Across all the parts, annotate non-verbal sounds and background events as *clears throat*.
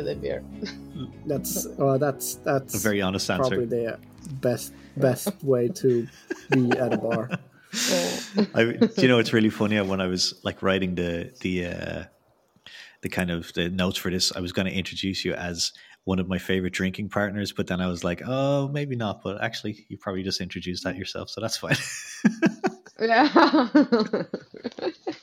for the beer. that's uh, that's that's a very honest answer. Probably the best best way to be at a bar. I, you know it's really funny when I was like writing the the uh, the kind of the notes for this, I was going to introduce you as one of my favorite drinking partners, but then I was like, oh, maybe not. But actually, you probably just introduced that yourself, so that's fine. *laughs* yeah,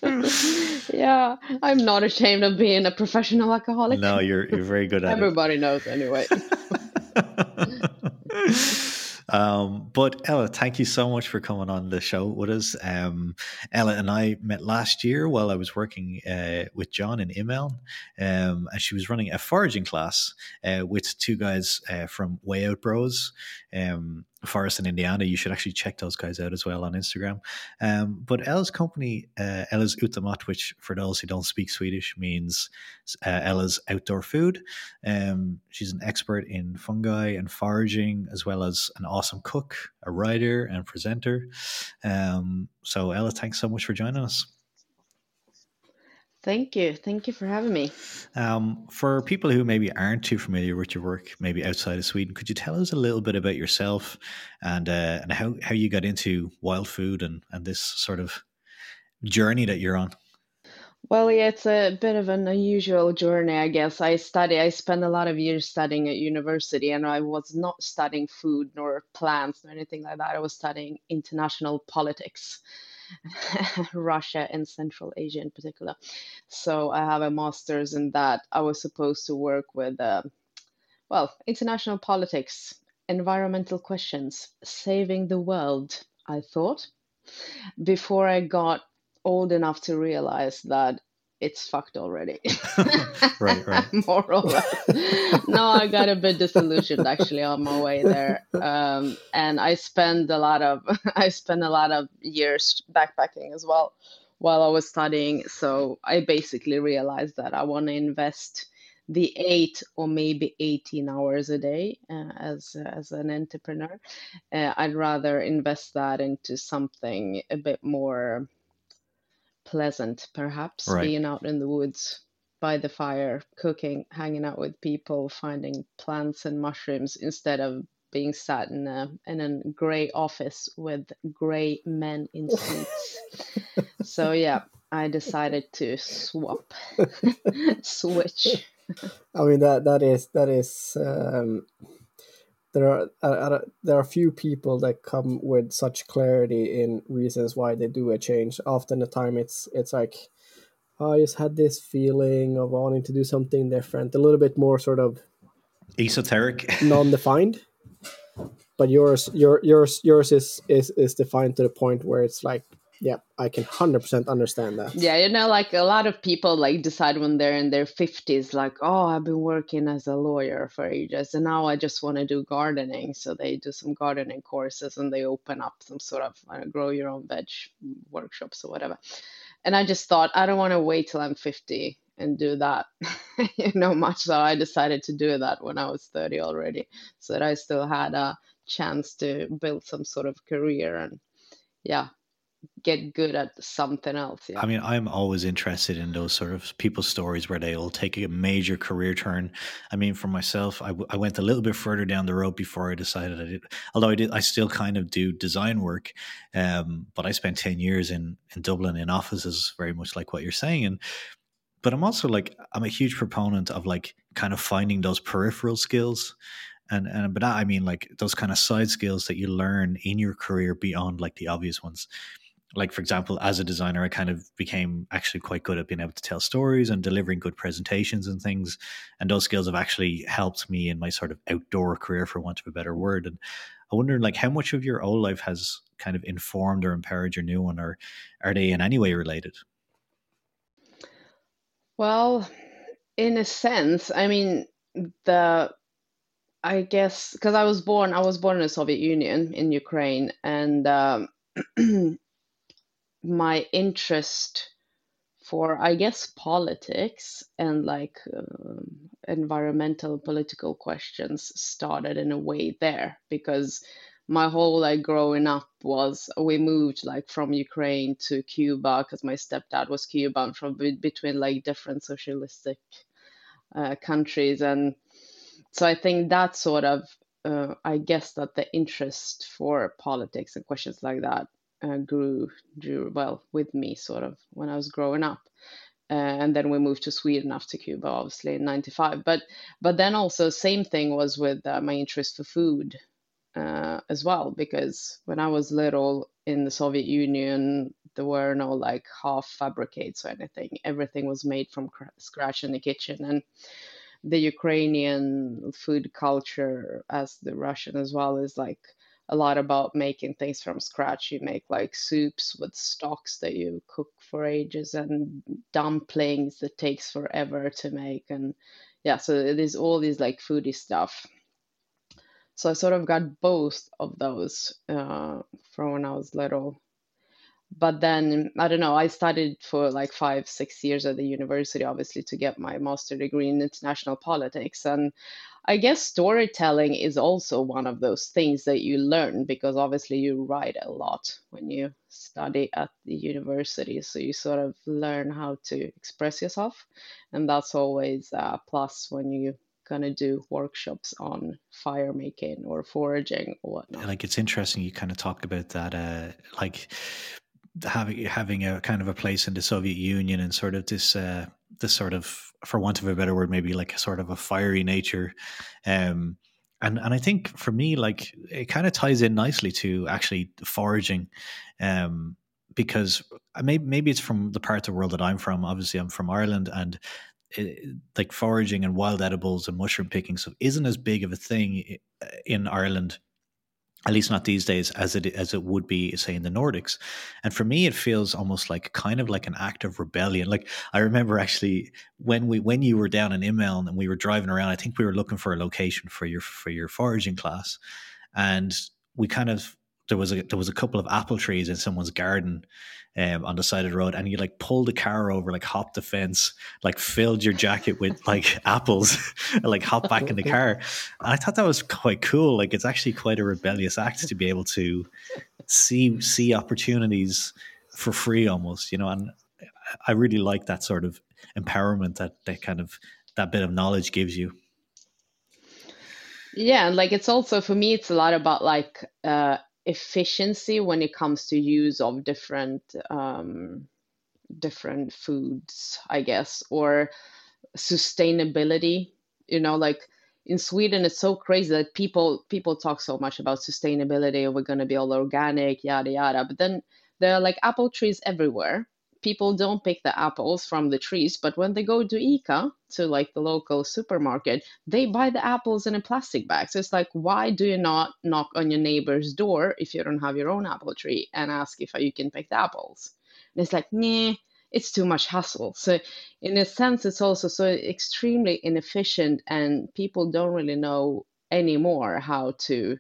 *laughs* yeah. I'm not ashamed of being a professional alcoholic. No, you're you're very good at Everybody it. Everybody knows anyway. *laughs* *laughs* Um, but Ella, thank you so much for coming on the show with us. Um, Ella and I met last year while I was working uh, with John in Immeln, um, and she was running a foraging class uh, with two guys uh, from Way Out Bros. Um, Forest in Indiana. You should actually check those guys out as well on Instagram. Um, but Ella's company, uh, Ella's Utemat, which for those who don't speak Swedish means uh, Ella's outdoor food. Um, she's an expert in fungi and foraging, as well as an awesome cook, a writer, and presenter. Um, so, Ella, thanks so much for joining us. Thank you. Thank you for having me. Um, for people who maybe aren't too familiar with your work, maybe outside of Sweden, could you tell us a little bit about yourself and uh, and how, how you got into wild food and, and this sort of journey that you're on? Well, yeah, it's a bit of an unusual journey, I guess. I study, I spent a lot of years studying at university, and I was not studying food nor plants or anything like that. I was studying international politics. *laughs* Russia and Central Asia in particular. So I have a master's in that. I was supposed to work with, uh, well, international politics, environmental questions, saving the world, I thought, before I got old enough to realize that it's fucked already. *laughs* *laughs* right, right. More or less. no, I got a bit disillusioned actually on my way there, um, and I spent a lot of *laughs* I spent a lot of years backpacking as well while I was studying. So I basically realized that I want to invest the eight or maybe 18 hours a day uh, as as an entrepreneur. Uh, I'd rather invest that into something a bit more pleasant, perhaps, right. being out in the woods by the fire, cooking, hanging out with people, finding plants and mushrooms instead of being sat in a in a gray office with gray men in *laughs* suits. so yeah, I decided to swap, *laughs* switch. *laughs* I mean that that is that is um, there are uh, there are few people that come with such clarity in reasons why they do a change. Often the time it's it's like oh, I just had this feeling of wanting to do something different, a little bit more sort of esoteric, *laughs* non-defined. But yours, your yours, yours is is is defined to the point where it's like yeah i can 100% understand that. Yeah you know like a lot of people like decide when they're in their 50s like oh i've been working as a lawyer for ages and now i just want to do gardening. So they do some gardening courses and they open up some sort of uh, grow your own veg workshops or whatever. And i just thought i don't want to wait till i'm 50 and do that. *laughs* You know much so i decided to do that when i was 30 already so that i still had a chance to build some sort of career and yeah get good at something else. Yeah. I mean, I'm always interested in those sort of people's stories where they will take a major career turn. I mean, for myself, I, w- I went a little bit further down the road before I decided I did. Although I did, I still kind of do design work. Um, but I spent ten years in in Dublin in offices, very much like what you're saying. And but I'm also like I'm a huge proponent of like kind of finding those peripheral skills and and but I mean like those kind of side skills that you learn in your career beyond like the obvious ones like for example as a designer i kind of became actually quite good at being able to tell stories and delivering good presentations and things. And those skills have actually helped me in my sort of outdoor career for want of a better word. And i wonder like how much of your old life has kind of informed or empowered your new one or are they in any way related? Well in a sense i mean the i guess because i was born i was born in the soviet union in ukraine and um, *clears throat* my interest for i guess politics and like um, environmental political questions started in a way there because my whole like growing up was we moved like from ukraine to cuba because my stepdad was cuban from between like different socialistic uh, countries, and so I think that sort of uh, I guess that the interest for politics and questions like that uh, grew grew well with me sort of when I was growing up. Uh, and then we moved to Sweden after Cuba, obviously in '95. But but then also same thing was with uh, my interest for food uh, as well, because when I was little in the Soviet Union, there were no like half fabricates or anything. Everything was made from scratch in the kitchen, and the Ukrainian food culture, as the Russian as well, is like a lot about making things from scratch. You make like soups with stocks that you cook for ages and dumplings that takes forever to make. And yeah, so is all these like foodie stuff. So I sort of got both of those uh, from when I was little but then I don't know. I studied for like five, six years at the university, obviously, to get my master degree in international politics. And I guess storytelling is also one of those things that you learn because obviously you write a lot when you study at the university. So you sort of learn how to express yourself. And that's always a plus when you gonna do workshops on fire making or foraging or whatnot. Like it's interesting you kind of talk about that uh like having having a kind of a place in the Soviet Union and sort of this uh, this sort of, for want of a better word, maybe like a sort of a fiery nature. Um, and and I think for me, like it kind of ties in nicely to actually foraging, um, because maybe maybe it's from the part of the world that I'm from. Obviously, I'm from Ireland, and it, like foraging and wild edibles and mushroom picking so isn't as big of a thing in Ireland at least not these days as it as it would be say in the nordics. And for me it feels almost like kind of like an act of rebellion. Like i remember actually when we when you were down in Immeln and we were driving around i think we were looking for a location for your for your foraging class. And we kind of there was a there was a couple of apple trees in someone's garden um, on the side of the road, and you like pulled the car over, like hopped the fence, like filled your jacket with *laughs* like apples, *laughs* and like hop back in the car. And I thought that was quite cool. Like it's actually quite a rebellious act to be able to see see opportunities for free, almost, you know. And I really like that sort of empowerment that that kind of that bit of knowledge gives you. Yeah, and like it's also for me, it's a lot about like uh, efficiency when it comes to use of different um, different foods, I guess, or sustainability. You know, like in Sweden, it's so crazy that people people talk so much about sustainability. We're to be all organic, yada yada. But then there are like apple trees everywhere, people don't pick the apples from the trees, but when they go to ICA, to like the local supermarket, they buy the apples in a plastic bag. So it's like, why do you not knock on your neighbor's door if you don't have your own apple tree and ask if you can pick the apples? And it's like, nah, it's too much hassle. So in a sense, it's also so extremely inefficient, and people don't really know anymore how to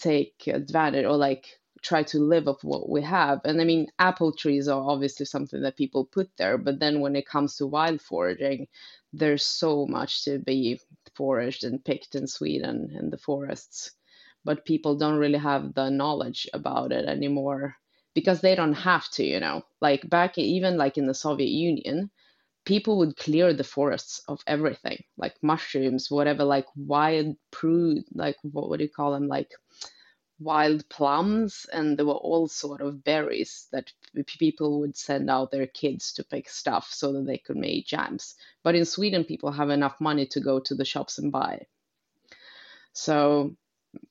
take advantage or like try to live off what we have. And I mean, apple trees are obviously something that people put there, but then when it comes to wild foraging, there's so much to be foraged and picked in Sweden in the forests. But people don't really have the knowledge about it anymore because they don't have to, you know. Like back even like in the Soviet Union, people would clear the forests of everything, like mushrooms, whatever, like wild prude, like what would you call them, like wild plums and there were all sort of berries that people would send out their kids to pick stuff so that they could make jams but in sweden people have enough money to go to the shops and buy so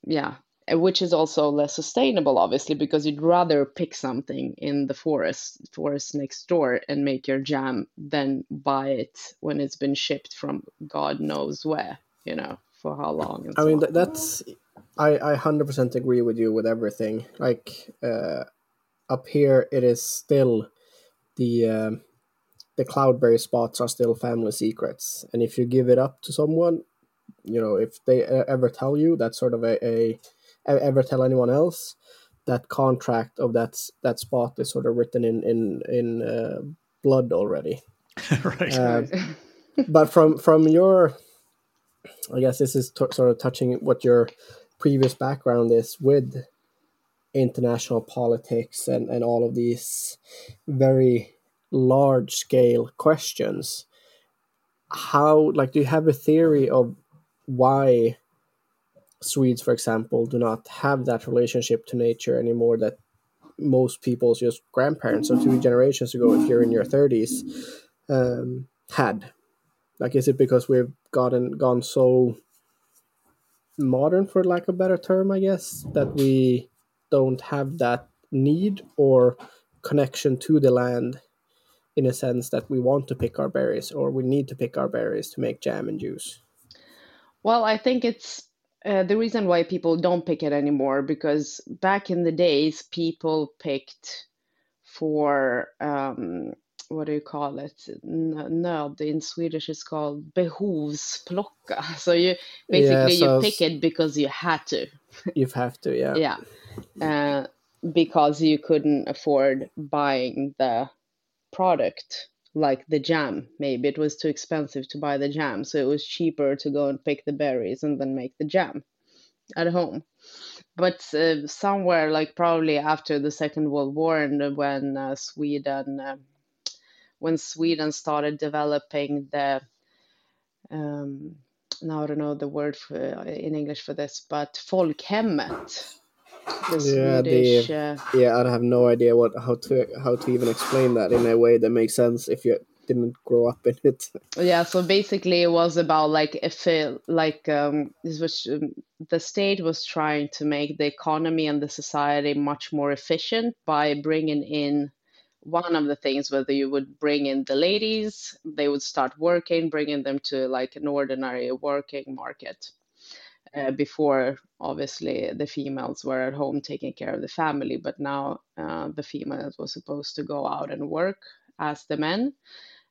yeah which is also less sustainable obviously because you'd rather pick something in the forest forest next door and make your jam than buy it when it's been shipped from god knows where you know for how long i so mean on. that's I I hundred percent agree with you with everything. Like uh, up here, it is still the uh, the cloudberry spots are still family secrets, and if you give it up to someone, you know, if they ever tell you that sort of a, a ever tell anyone else, that contract of that that spot is sort of written in in in uh, blood already. *laughs* right. Uh, but from from your, I guess this is t- sort of touching what your previous background is with international politics and, and all of these very large scale questions how like do you have a theory of why Swedes, for example, do not have that relationship to nature anymore that most people's just grandparents or two generations ago, if you're in your 30s, um, had? Like, is it because we've gotten gone so modern, for lack of a better term, I guess, that we don't have that need or connection to the land in a sense that we want to pick our berries or we need to pick our berries to make jam and juice? Well, I think it's uh, the reason why people don't pick it anymore because back in the days, people picked for um, what do you call it? Nöd in Swedish is called behovsplocka. *laughs* So you basically yeah, so you pick it because you had to. *laughs* You have to, yeah. yeah, uh, because you couldn't afford buying the product like the jam. Maybe it was too expensive to buy the jam, so it was cheaper to go and pick the berries and then make the jam at home. But uh, somewhere, like probably after the Second World War, and when uh, Sweden, uh, when Sweden started developing the, um, now I don't know the word for, in English for this, but folkhemmet yeah, Swedish, the, uh, yeah, I have no idea what how to how to even explain that in a way that makes sense if you didn't grow up in it. *laughs* Yeah, so basically it was about like if it, like um, this was um, the state was trying to make the economy and the society much more efficient by bringing in one of the things whether you would bring in the ladies, they would start working, bringing them to like an ordinary working market uh, before obviously the females were at home taking care of the family. But now uh, the females were supposed to go out and work as the men.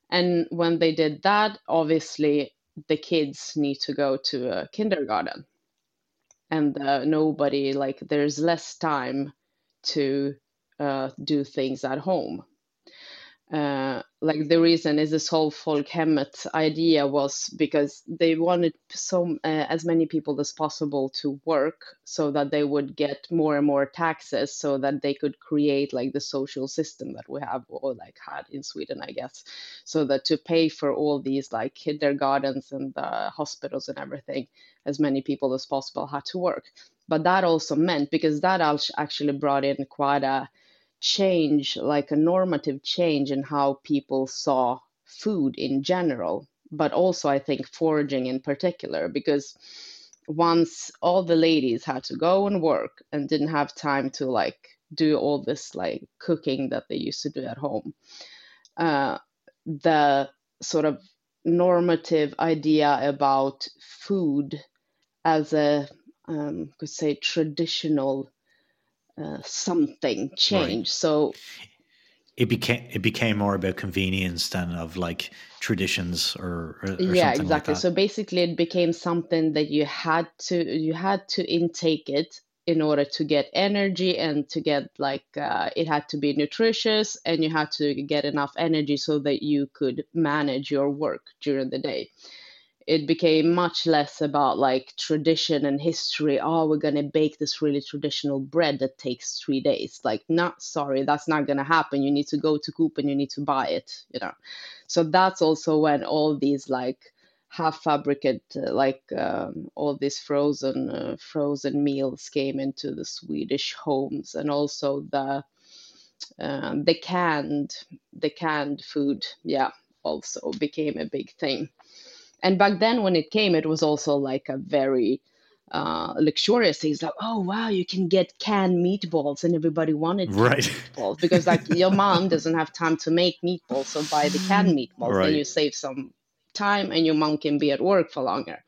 And when they did that obviously the kids need to go to a kindergarten. And uh, nobody like there's less time to uh, do things at home. Uh, like the reason is this whole folkhemmet idea was because they wanted so uh, as many people as possible to work so that they would get more and more taxes so that they could create like the social system that we have or like had in Sweden I guess. So that to pay for all these like kindergartens and the hospitals and everything as many people as possible had to work. But that also meant because that actually brought in quite a change, like a normative change in how people saw food in general, but also I think foraging in particular, because once all the ladies had to go and work and didn't have time to like do all this like cooking that they used to do at home, uh, the sort of normative idea about food as a um, could say traditional uh, something change. Right. So it became it became more about convenience than of like traditions or, or yeah exactly like so basically it became something that you had to you had to intake it in order to get energy and to get like uh, it had to be nutritious and you had to get enough energy so that you could manage your work during the day it became much less about like tradition and history. Oh, we're going to bake this really traditional bread that takes three days. Like, not sorry, that's not going to happen. You need to go to Coop and you need to buy it, you know. So that's also when all these like half fabricate, like um, all these frozen uh, frozen meals came into the Swedish homes, and also the uh, the canned the canned food, yeah, also became a big thing and back then when it came it was also like a very uh, luxurious thing. It's like, oh wow, you can get canned meatballs, and everybody wanted right. meatballs because like your mom doesn't have time to make meatballs, so buy the canned meatballs, right. then you save some time, and your mom can be at work for longer.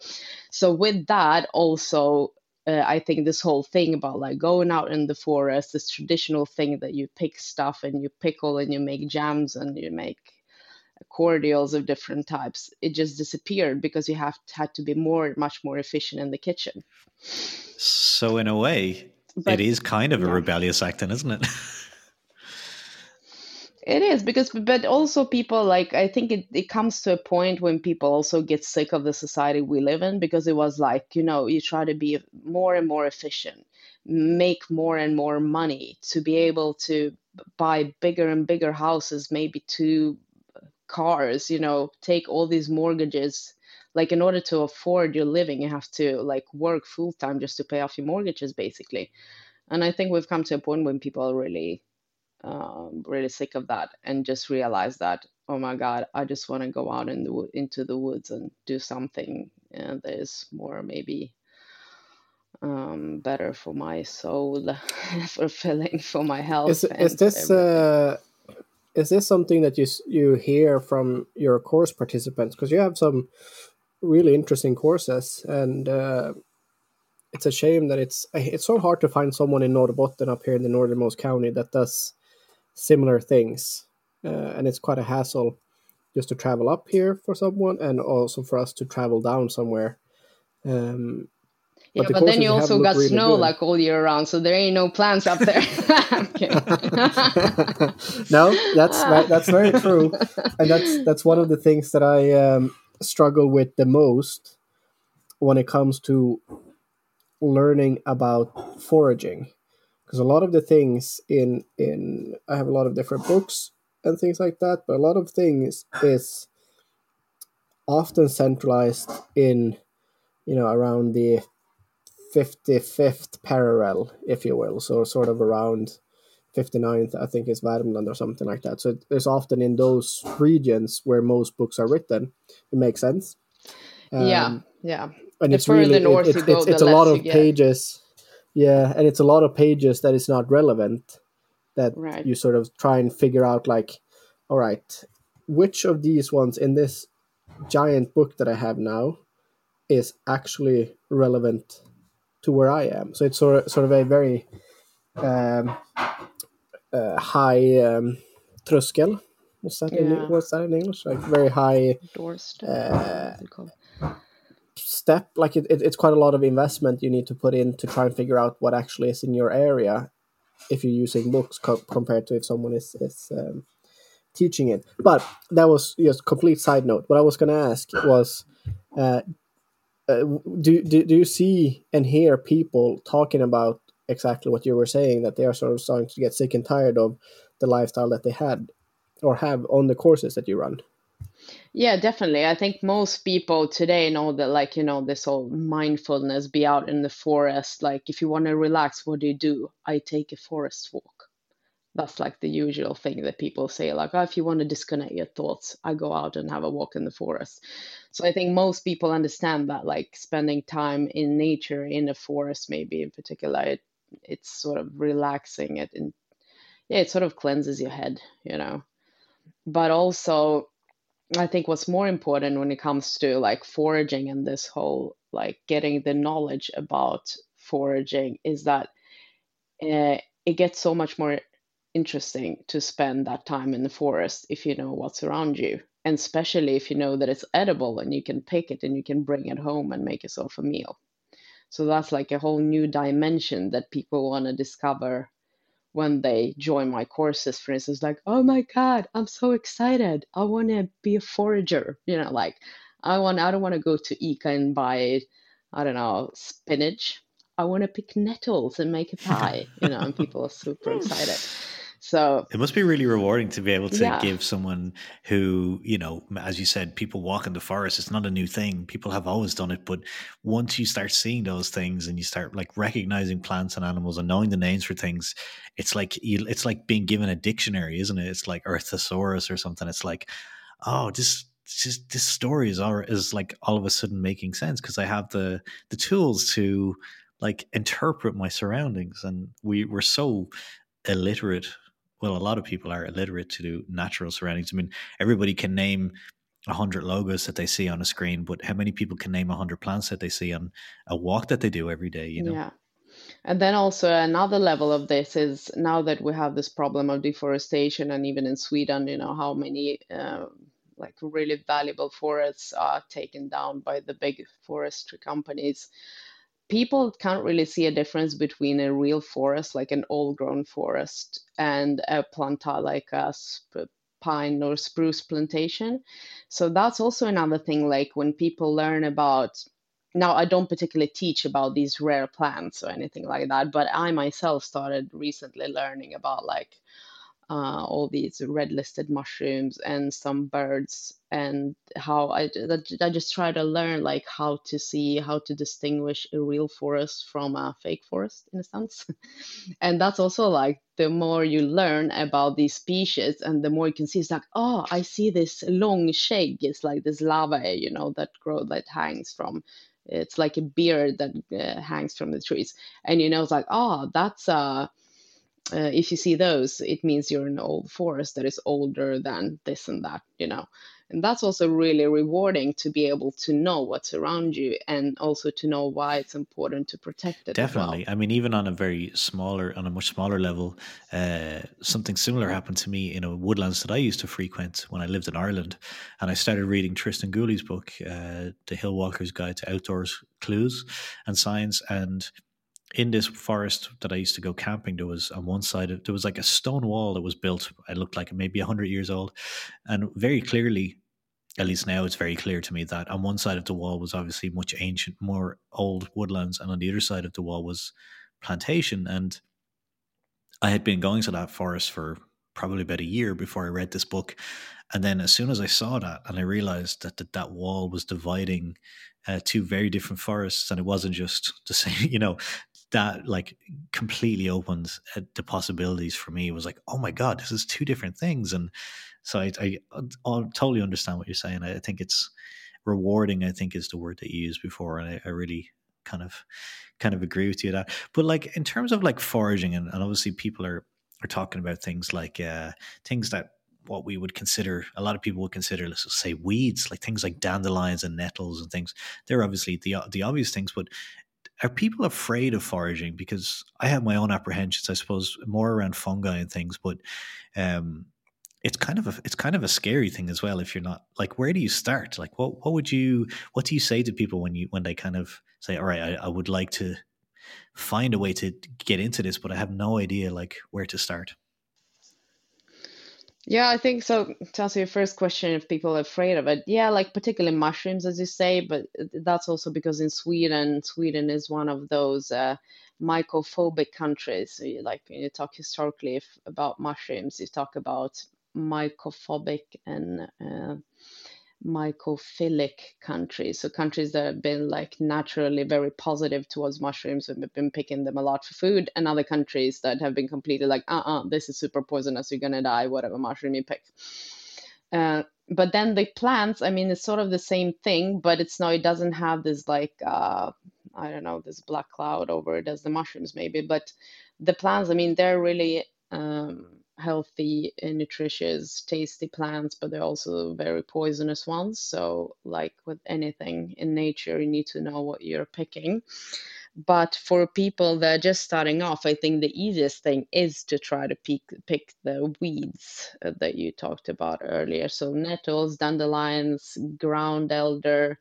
So with that, also. Uh, I think this whole thing about like going out in the forest, this traditional thing that you pick stuff and you pickle and you make jams and you make cordials of different types it just disappeared because you have had to be more much more efficient in the kitchen. So in a way but, it is kind of a rebellious act isn't it? *laughs* It is because but also people like i think it, it comes to a point when people also get sick of the society we live in because it was like you know you try to be more and more efficient make more and more money to be able to buy bigger and bigger houses maybe to cars you know take all these mortgages. Like in order to afford your living you have to like work full time just to pay off your mortgages basically. And i think we've come to a point when people are really um, really sick of that and just realize that oh my god i just want to go out in the, into the woods and do something and there's more maybe um, better for my soul *laughs* fulfilling for my health is, is this uh, is this something that you you hear from your course participants? Because you have some really interesting courses and uh, it's a shame that it's it's so hard to find someone in Norrbotten up here in the northernmost county that does similar things uh, and it's quite a hassle just to travel up here for someone and also for us to travel down somewhere. Um, yeah, but, but then you also got really snow good. like all year round, so there ain't no plants up there. *laughs* *laughs* *laughs* no, that's right, that's very true, and that's that's one of the things that I um, struggle with the most when it comes to learning about foraging, because a lot of the things in in I have a lot of different books and things like that, but a lot of things is often centralized in you know around the 55th parallel, if you will, so sort of around 59th, I think is Värmland or something like that. So it's often in those regions where most books are written. It makes sense. Um, yeah, yeah. And the it's really it, it, go, it's, it's a lot of pages. Yeah, and it's a lot of pages that is not relevant. That right. you sort of try and figure out, like, all right, which of these ones in this giant book that I have now is actually relevant to where I am. So it's sort of, sort of a very um, uh, high um, tröskel. What's that? Yeah. In, what's that in English? Like very high doorstep. Uh, step. Like it, it, it's quite a lot of investment you need to put in to try and figure out what actually is in your area if you're using books co- compared to if someone is is um, teaching it. But that was just complete side note. What I was going to ask was, uh, uh, do, do do you see and hear people talking about exactly what you were saying that they are sort of starting to get sick and tired of the lifestyle that they had or have on the courses that you run? Yeah, definitely. I think most people today know that, like, you know, this whole mindfulness, be out in the forest. Like, if you want to relax, what do you do? I take a forest walk that's like the usual thing that people say like oh, if you want to disconnect your thoughts i go out and have a walk in the forest. So i think most people understand that like spending time in nature in a forest maybe in particular it, it's sort of relaxing it and yeah it sort of cleanses your head you know? But also i think what's more important when it comes to like foraging and this whole like getting the knowledge about foraging is that uh, it gets so much more interesting to spend that time in the forest if you know what's around you. And especially if you know that it's edible and you can pick it and you can bring it home and make yourself a meal. So that's like a whole new dimension that people want to discover when they join my courses. For instance like oh my god i'm so excited. I want to be a forager. You know like i want i don't want to go to Ica and buy i don't know spinach. I want to pick nettles and make a pie. You know and people are super *laughs* excited so it must be really rewarding to be able to yeah. give someone who, you know, as you said, people walk in the forest. It's not a new thing. People have always done it. But once you start seeing those things and you start like recognizing plants and animals and knowing the names for things, it's like you, it's like being given a dictionary, isn't it? It's like a thesaurus or something. It's like, oh, this just this story is all, is like all of a sudden making sense because I have the the tools to like interpret my surroundings and we we're so illiterate well, a lot of people are illiterate to natural surroundings. I mean, everybody can name a hundred logos that they see on a screen, but how many people can name a hundred plants that they see on a walk that they do every day? You know. Yeah. And then also another level of this is now that we have this problem of deforestation, and even in Sweden, you know how many uh, like really valuable forests are taken down by the big forestry companies people can't really see a difference between a real forest, like an old grown forest, and a planta like a sp- pine or spruce plantation. So that's also another thing, like when people learn about. Now, I don't particularly teach about these rare plants or anything like that, but I myself started recently learning about like uh, all these red listed mushrooms and some birds and how I, I just try to learn like how to see how to distinguish a real forest from a fake forest in a sense. *laughs* And that's also like the more you learn about these species and the more you can see it's like oh i see this long shag it's like this lava you know that grow that hangs from it's like a beard that uh, hangs from the trees. And you know it's like oh that's a uh, if you see those, it means you're in an old forest that is older than this and that, you know. And that's also really rewarding to be able to know what's around you and also to know why it's important to protect it. Definitely. Well. I mean, even on a very smaller, on a much smaller level, uh, something similar happened to me in a woodlands that I used to frequent when I lived in Ireland. And I started reading Tristan Gooley's book, uh, The Hill Walker's Guide to Outdoors Clues and Science. And in this forest that I used to go camping, there was on one side there was like a stone wall that was built. It looked like maybe hundred years old, and very clearly, at least now, it's very clear to me that on one side of the wall was obviously much ancient, more old woodlands, and on the other side of the wall was plantation. And I had been going to that forest for probably about a year before I read this book, and then as soon as I saw that, and I realized that that, that wall was dividing uh, two very different forests, and it wasn't just the *laughs* same, you know, that like completely opens uh, the possibilities for me. It was like, oh my god, this is two different things, and so I, I, I totally understand what you're saying. I think it's rewarding. I think is the word that you used before, and I, I really kind of kind of agree with you that. But like in terms of like foraging, and, and obviously people are are talking about things like uh, things that what we would consider a lot of people would consider let's say weeds like things like dandelions and nettles and things they're obviously the the obvious things but are people afraid of foraging? Because I have my own apprehensions, I suppose, more around fungi and things, but um, it's kind of a it's kind of a scary thing as well if you're not like where do you start like what what would you what do you say to people when you when they kind of say all right I, I would like to find a way to get into this but i have no idea like where to start yeah, I think so. To answer your first question, if people are afraid of it, yeah, like particularly mushrooms, as you say, but that's also because in Sweden, Sweden is one of those uh, mycophobic countries. So you, like when you talk historically if, about mushrooms, you talk about mycophobic and uh, mycophilic countries. So countries that have been like naturally very positive towards mushrooms and been picking them a lot for food, and other countries that have been completely like, uh uh this is super poisonous, you're gonna die, whatever mushroom you pick. Uh, but then the plants, I mean, it's sort of the same thing, but it's no, it doesn't have this like, uh, I don't know, this black cloud over it as the mushrooms maybe. But the plants, I mean, they're really um, healthy, nutritious, tasty plants, but they're also very poisonous ones. So, like with anything in nature, you need to know what you're picking. But for people that are just starting off, I think the easiest thing is to try to pick, pick the weeds uh, that you talked about earlier. So, nettles, dandelions, ground elder,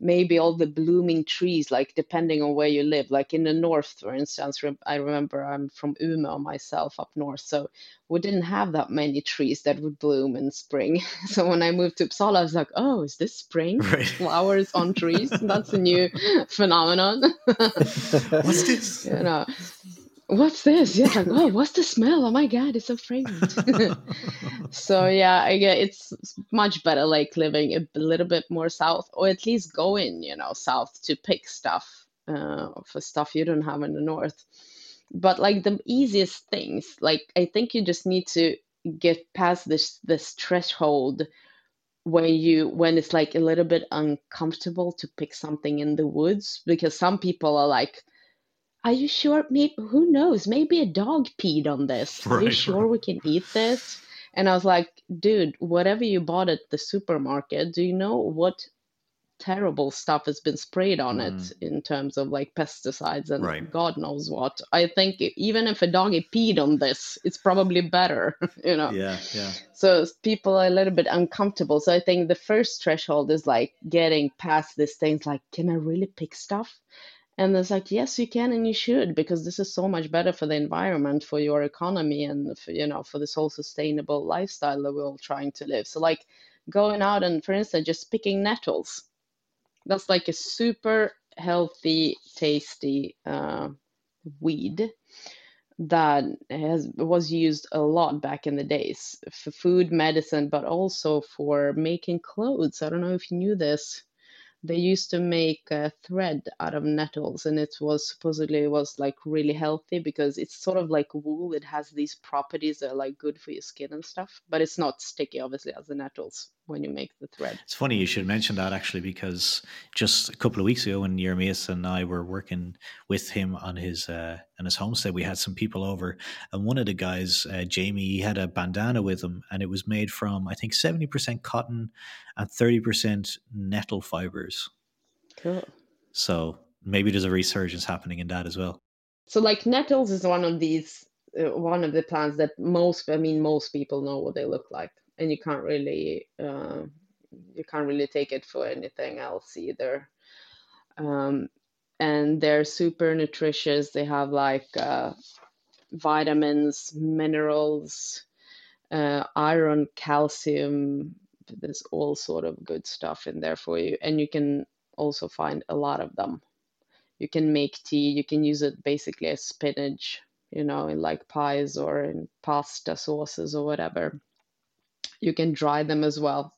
maybe all the blooming trees, like depending on where you live. Like in the north, for instance, I remember I'm from Umeå myself up north, so we didn't have that many trees that would bloom in spring. *laughs* so when I moved to Uppsala, I was like, oh, is this spring? *laughs* Right. Flowers on trees? That's a new *laughs* phenomenon. What's this? You know, what's this? Yeah, like, oh, *laughs* what's the smell? Oh my god, it's so fragrant. *laughs* so yeah, I get it's much better like living a little bit more south, or at least going, you know, south to pick stuff uh, for stuff you don't have in the north. But like the easiest things, like I think you just need to get past this this threshold when you when it's like a little bit uncomfortable to pick something in the woods because some people are like are you sure? Maybe who knows? Maybe a dog peed on this. Are you sure right. we can eat this? And I was like, dude, whatever you bought at the supermarket, do you know what terrible stuff has been sprayed on mm. it in terms of like pesticides and right. God knows what? I think even if a dog peed on this, it's probably better, *laughs* you know? Yeah, yeah. So people are a little bit uncomfortable. So I think the first threshold is like getting past these things like, can I really pick stuff? And it's like, yes, you can and you should, because this is so much better for the environment, for your economy, and for, you know, for this whole sustainable lifestyle that we're all trying to live. So, like going out and, for instance, just picking nettles. That's like a super healthy, tasty uh, weed. that has was used a lot back in the days for food medicine but also for making clothes i don't know if you knew this they used to make a thread out of nettles and it was supposedly was like really healthy because it's sort of like wool. It has these properties that are like good for your skin and stuff but it's not sticky obviously as the nettles when you make the thread it's funny you should mention that actually because just a couple of weeks ago when Jeremias and I were working with him on his uh, on his homestead we had some people over and one of the guys uh, Jamie he had a bandana with him and it was made from I think 70% cotton and 30% nettle fibers. Cool. So maybe there's a resurgence happening in that as well. So like nettles is one of these uh, one of the plants that most I mean most people know what they look like and you can't really uh, you can't really take it for anything else either. Um, and they're super nutritious. They have like uh, vitamins, minerals, uh, iron, calcium, there's all sort of good stuff in there for you. And you can also find a lot of them. You can make tea. You can use it basically as spinach you know in like pies or in pasta sauces or whatever you can dry them as well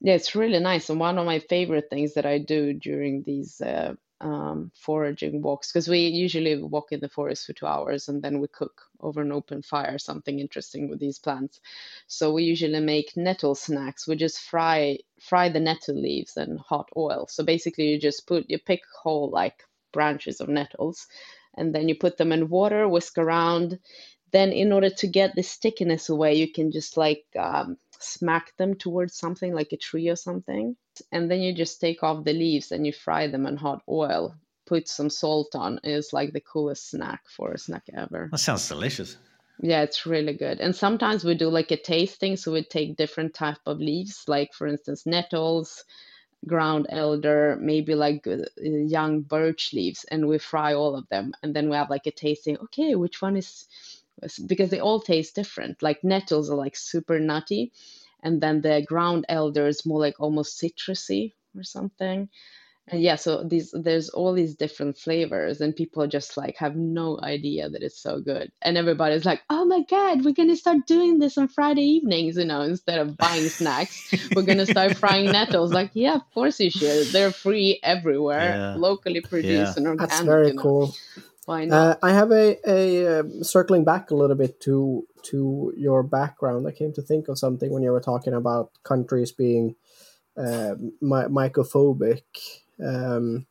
yeah it's really nice and one of my favorite things that i do during these uh, um, foraging walks because we usually walk in the forest for two hours and then we cook over an open fire something interesting with these plants. So we usually make nettle snacks. We just fry fry the nettle leaves in hot oil. So basically, you just put you pick whole like branches of nettles, and then you put them in water, whisk around. Then, in order to get the stickiness away, you can just like um, smack them towards something like a tree or something. And then you just take off the leaves and you fry them in hot oil. Put some salt on. It's like the coolest snack for a snack ever. That sounds delicious. Yeah, it's really good. And sometimes we do like a tasting, so we take different type of leaves, like for instance nettles, ground elder, maybe like uh, young birch leaves, and we fry all of them. And then we have like a tasting. Okay, which one is because they all taste different. Like nettles are like super nutty, and then the ground elder is more like almost citrusy or something. And yeah, so these there's all these different flavors, and people just like have no idea that it's so good. And everybody's like, "Oh my god, we're gonna start doing this on Friday evenings." You know, instead of buying *laughs* snacks, we're gonna start frying nettles. Like, yeah, of course you should. They're free everywhere, yeah. locally produced yeah. and organic. That's very you know. cool. Why not? Uh, I have a, a uh, circling back a little bit to to your background. I came to think of something when you were talking about countries being uh, my, mycophobic. Um,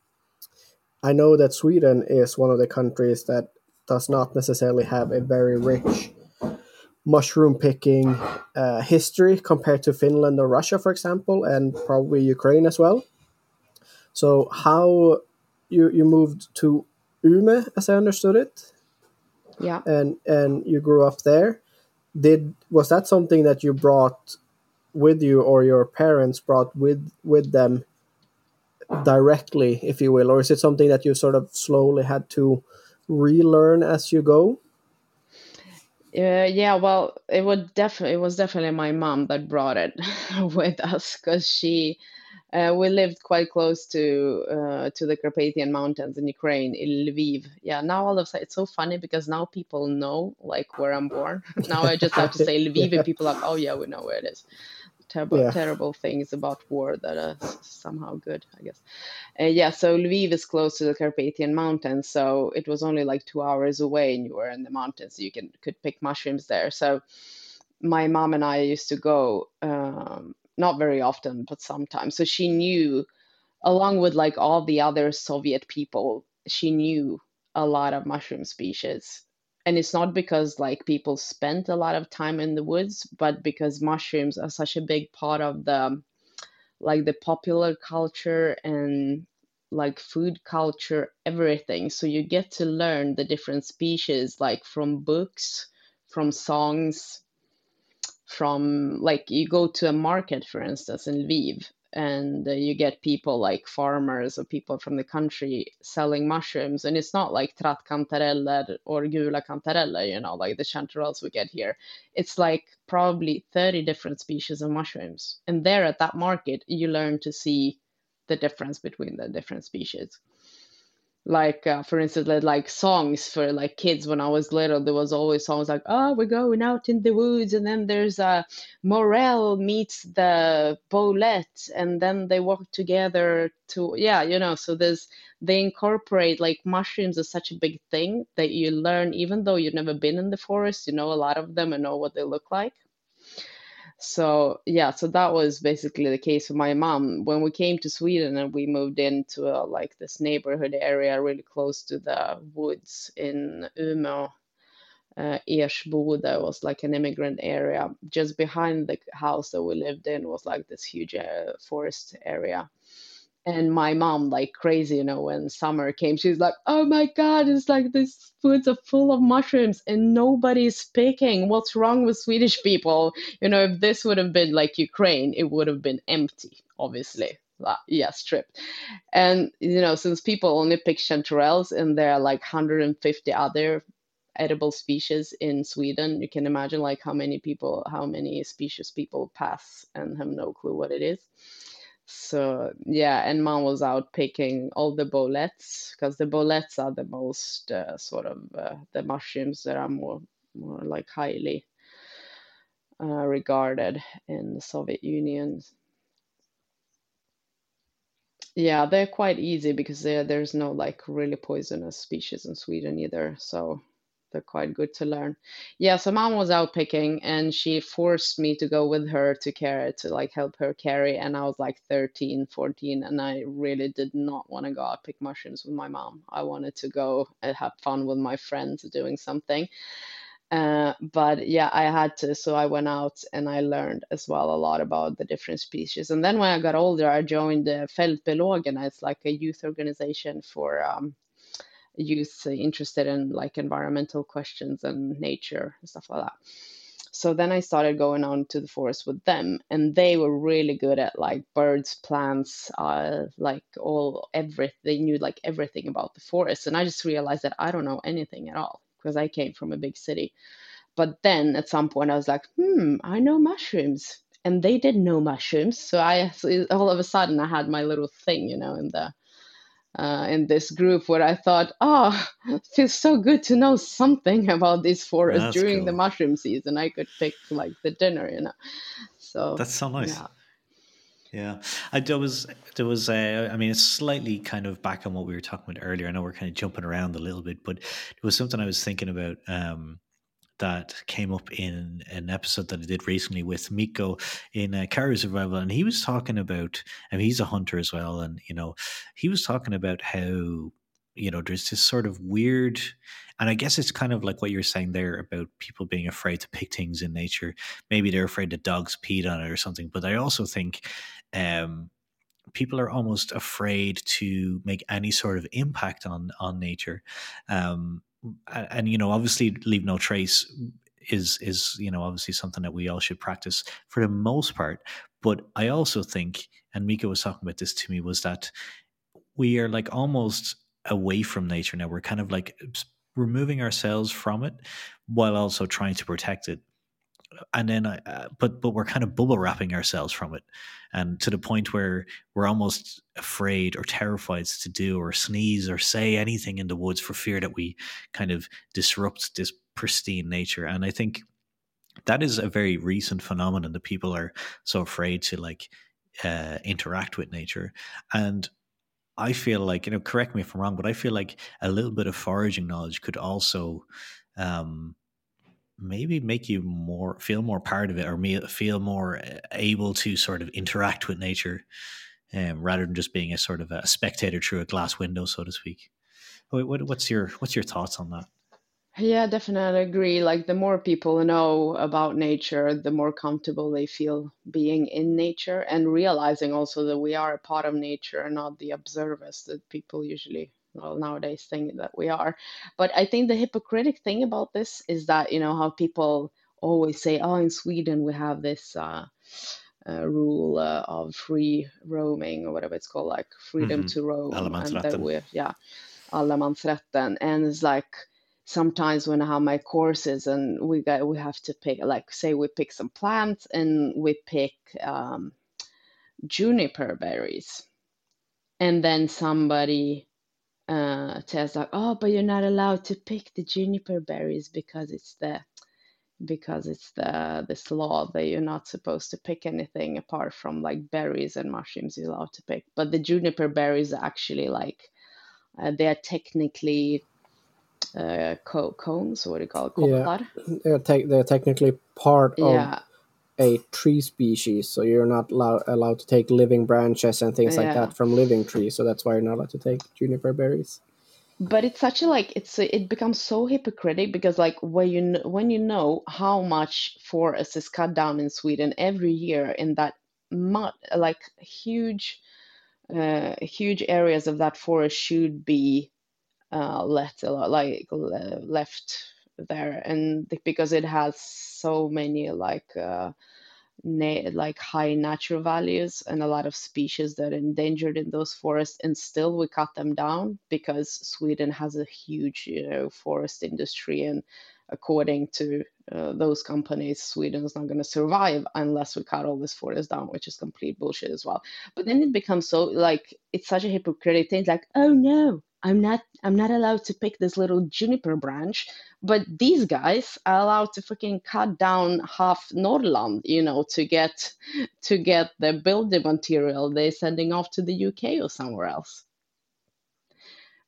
I know that Sweden is one of the countries that does not necessarily have a very rich mushroom picking uh, history compared to Finland or Russia, for example, and probably Ukraine as well. So, how you you moved to Umeå, as I understood it. Yeah. And and you grew up there. Did was that something that you brought with you, or your parents brought with with them directly, if you will, or is it something that you sort of slowly had to relearn as you go? Uh, yeah, well, it would definitely it was definitely my mom that brought it *laughs* with us because she uh, we lived quite close to uh, to the Carpathian Mountains in Ukraine, in Lviv. Yeah, now all of a sudden it's so funny because now people know like where I'm born. *laughs* now I just have to say *laughs* Lviv, yeah. and people are like, oh yeah, we know where it is. Terrible, yeah. terrible things about war that are somehow good, I guess. Uh, yeah, so Lviv is close to the Carpathian Mountains, so it was only like two hours away, and you were in the mountains. So you can could pick mushrooms there. So my mom and I used to go. Um, not very often, but sometimes. So she knew, along with like all the other Soviet people, she knew a lot of mushroom species. And it's not because like people spent a lot of time in the woods, but because mushrooms are such a big part of the like the popular culture and like food culture, everything. So you get to learn the different species like from books, from songs, from like you go to a market for instance in Lviv and uh, you get people like farmers or people from the country selling mushrooms and it's not like trattkantareller or gula kantareller you know like the chanterelles we get here. It's like probably 30 different species of mushrooms and there at that market you learn to see the difference between the different species like uh, for instance like, songs for like kids when i was little there was always songs like oh we're going out in the woods and then there's a uh, morel meets the bolete and then they walk together to yeah you know so there's they incorporate like mushrooms is such a big thing that you learn even though you've never been in the forest you know a lot of them and know what they look like so yeah so that was basically the case for my mom when we came to sweden and we moved into a, like this neighborhood area really close to the woods in umeå uh, Ersboda was like an immigrant area. Just behind the house that we lived in was like this huge uh, forest area and my mom like crazy you know when summer came she's like oh my god it's like these foods are full of mushrooms and nobody's picking what's wrong with swedish people? You know if this would have been like ukraine it would have been empty obviously. Uh, yeah stripped. And you know since people only pick chanterelles and there are like 150 other edible species in sweden you can imagine like how many people how many species people pass and have no clue what it is so yeah, and mom was out picking all the boletes because the boletes are the most uh, sort of uh, the mushrooms that are more more like highly uh, regarded in the Soviet Union. Yeah, they're quite easy because there's no like really poisonous species in Sweden either. So they're quite good to learn. Yeah, so mom was out picking and she forced me to go with her to carry to like help her carry and I was like 13, 14 and I really did not want to go out pick mushrooms with my mom. I wanted to go and have fun with my friends doing something. Uh, but yeah, I had to. So I went out and I learned as well a lot about the different species. And then when I got older, I joined the Fältbiologerna. It's like a youth organization for um, youth interested in like environmental questions and nature and stuff like that. So then I started going on to the forest with them, and they were really good at like birds, plants, uh, like all everything. They knew like everything about the forest, and I just realized that I don't know anything at all because I came from a big city. But then at some point I was like, hmm, I know mushrooms, and they didn't know mushrooms. So I so all of a sudden I had my little thing, you know, in the uh, in this group where I thought, oh, it *laughs* feels so good to know something about this forest That's during cool. the mushroom season. I could pick like the dinner, you know. So That's so nice. Yeah. Yeah, I, there was there was a, I mean it's slightly kind of back on what we were talking about earlier. I know we're kind of jumping around a little bit, but it was something I was thinking about. Um, that came up in an episode that I did recently with Miko in uh, Carrier Survival, and he was talking about, and he's a hunter as well, and you know, he was talking about how you know there's this sort of weird, and I guess it's kind of like what you're saying there about people being afraid to pick things in nature. Maybe they're afraid that dogs peed on it or something, but I also think. Um, people are almost afraid to make any sort of impact on on nature um, and, and you know, obviously, leave no trace is is you know obviously something that we all should practice for the most part. But I also think, and Mika was talking about this to me, was that we are like almost away from nature now. We're kind of like removing ourselves from it while also trying to protect it and then I, uh, but but we're kind of bubble wrapping ourselves from it, and to the point where we're almost afraid or terrified to do or sneeze or say anything in the woods for fear that we kind of disrupt this pristine nature. And I think that is a very recent phenomenon that people are so afraid to like uh, interact with nature, and I feel like you know, correct me if I'm wrong, but I feel like a little bit of foraging knowledge could also um, maybe make you more feel more part of it or feel more eh, able to sort of interact with nature um, rather than just being a sort of a spectator through a glass window so to speak. What, what's your what's your thoughts on that? Yeah definitely agree. Like the more people know about nature the more comfortable they feel being in nature and realizing also that we are a part of nature and not the observers that people usually well nowadays think that we are. But i think the hypocritic thing about this is that you know how people always say oh in sweden we have this uh, uh, rule uh, of free roaming or whatever it's called like freedom mm-hmm. to roam and that we yeah allemansrätten. And it's like sometimes when I have my courses and we got we have to pick like say we pick some plants and we pick um, juniper berries. And then somebody uh, tells like, oh, but you're not allowed to pick the juniper berries because it's the because it's the this law that you're not supposed to pick anything apart from like berries and mushrooms you're allowed to pick. But the juniper berries are actually like uh, they are technically uh, co- cones. What do you call it? Yeah. They're, te- they're technically part of Yeah, a tree species, so you're not allow- allowed to take living branches and things like that from living trees. So that's why you're not allowed to take juniper berries. But it's such a like it's a, it becomes so hypocritic because like when you kn- when you know how much forest is cut down in Sweden every year in that mu like huge uh huge areas of that forest should be uh let like le- left there and because it has so many like uh na- like high natural values and a lot of species that are endangered in those forests and still we cut them down because Sweden has a huge you know forest industry and according to uh, those companies Sweden is not going to survive unless we cut all this forest down which is complete bullshit as well. But then it becomes so like it's such a hypocritical thing like oh no I'm not I'm not allowed to pick this little juniper branch but these guys are allowed to freaking cut down half Norrland, you know, to get to get the building material they're sending off to the UK or somewhere else.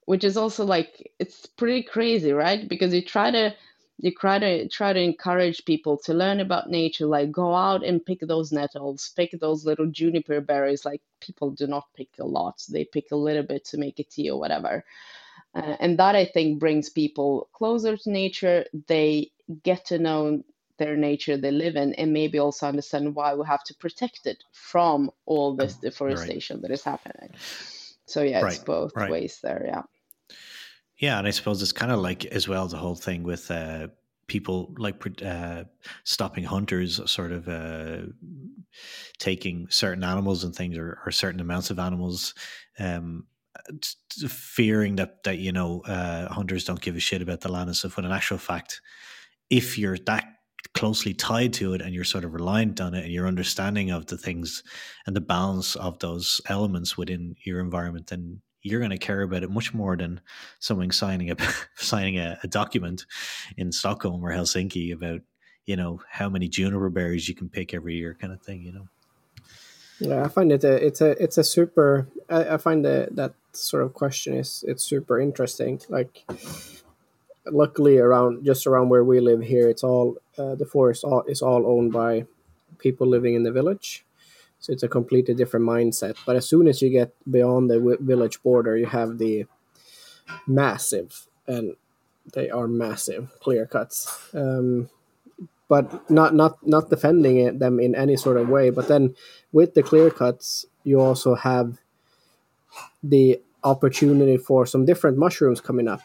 Which is also like it's pretty crazy, right? Because you try to you try to try to encourage people to learn about nature, like go out and pick those nettles, pick those little juniper berries. Like people do not pick a lot; they pick a little bit to make a tea or whatever uh, and that I think brings people closer to nature. They get to know their nature they live in, and maybe also understand why we have to protect it from all this deforestation that is happening. So yeah, it's both right. ways there. Yeah. Yeah, and I suppose it's kind of like as well the whole thing with uh, people like uh, stopping hunters, sort of uh, taking certain animals and things, or, or certain amounts of animals, um, fearing that that you know uh, hunters don't give a shit about the land and stuff. When in actual fact, if you're that closely tied to it and you're sort of reliant on it and your understanding of the things and the balance of those elements within your environment, then you're going to care about it much more than someone signing a *laughs* signing a, a document in Stockholm or Helsinki about you know how many juniper berries you can pick every year, kind of thing. You know. Yeah, I find it a, it's a it's a super. I, I find that that sort of question is it's super interesting. Like, luckily around just around where we live here, it's all uh, the forest all, is all owned by people living in the village, so it's a completely different mindset. But as soon as you get beyond the village border, you have the massive and they are massive clear cuts. Um, but not not not defending it, them in any sort of way. But then with the clear cuts, you also have the opportunity for some different mushrooms coming up.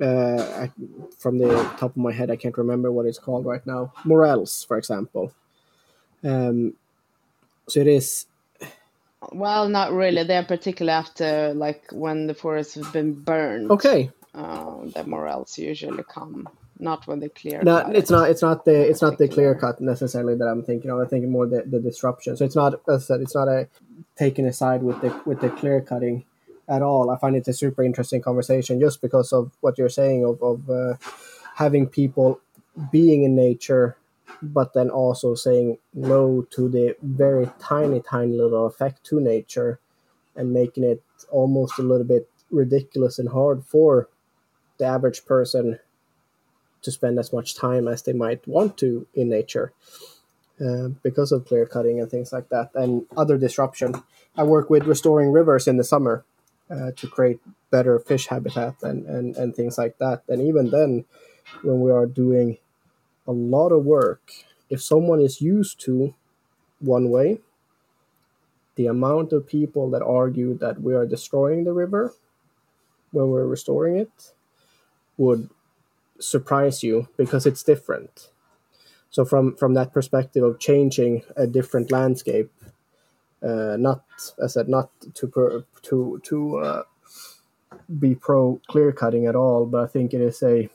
Uh, I, from the top of my head, I can't remember what it's called right now. Morels, for example. Um, so it is Well, not really. They're particularly after like when the forest has been burned. okay. Uh, the morels usually come, not when they clear. No, it's it. not. It's not the. It's not the clear cut necessarily that I'm thinking of. I'm thinking more the, the disruption. So it's not. As I said, it's not a taking a side with the with the clear cutting at all. I find it a super interesting conversation just because of what you're saying of of uh, having people being in nature, but then also saying no to the very tiny, tiny little effect to nature, and making it almost a little bit ridiculous and hard for the average person to spend as much time as they might want to in nature uh, because of clear cutting and things like that and other disruption. I work with restoring rivers in the summer uh, to create better fish habitat and, and, and things like that. And even then, when we are doing a lot of work, if someone is used to one way, the amount of people that argue that we are destroying the river when we're restoring it would surprise you because it's different. So from from that perspective of changing a different landscape, uh, not as I said, not to per, to to uh, be pro clear cutting at all, but I think it is a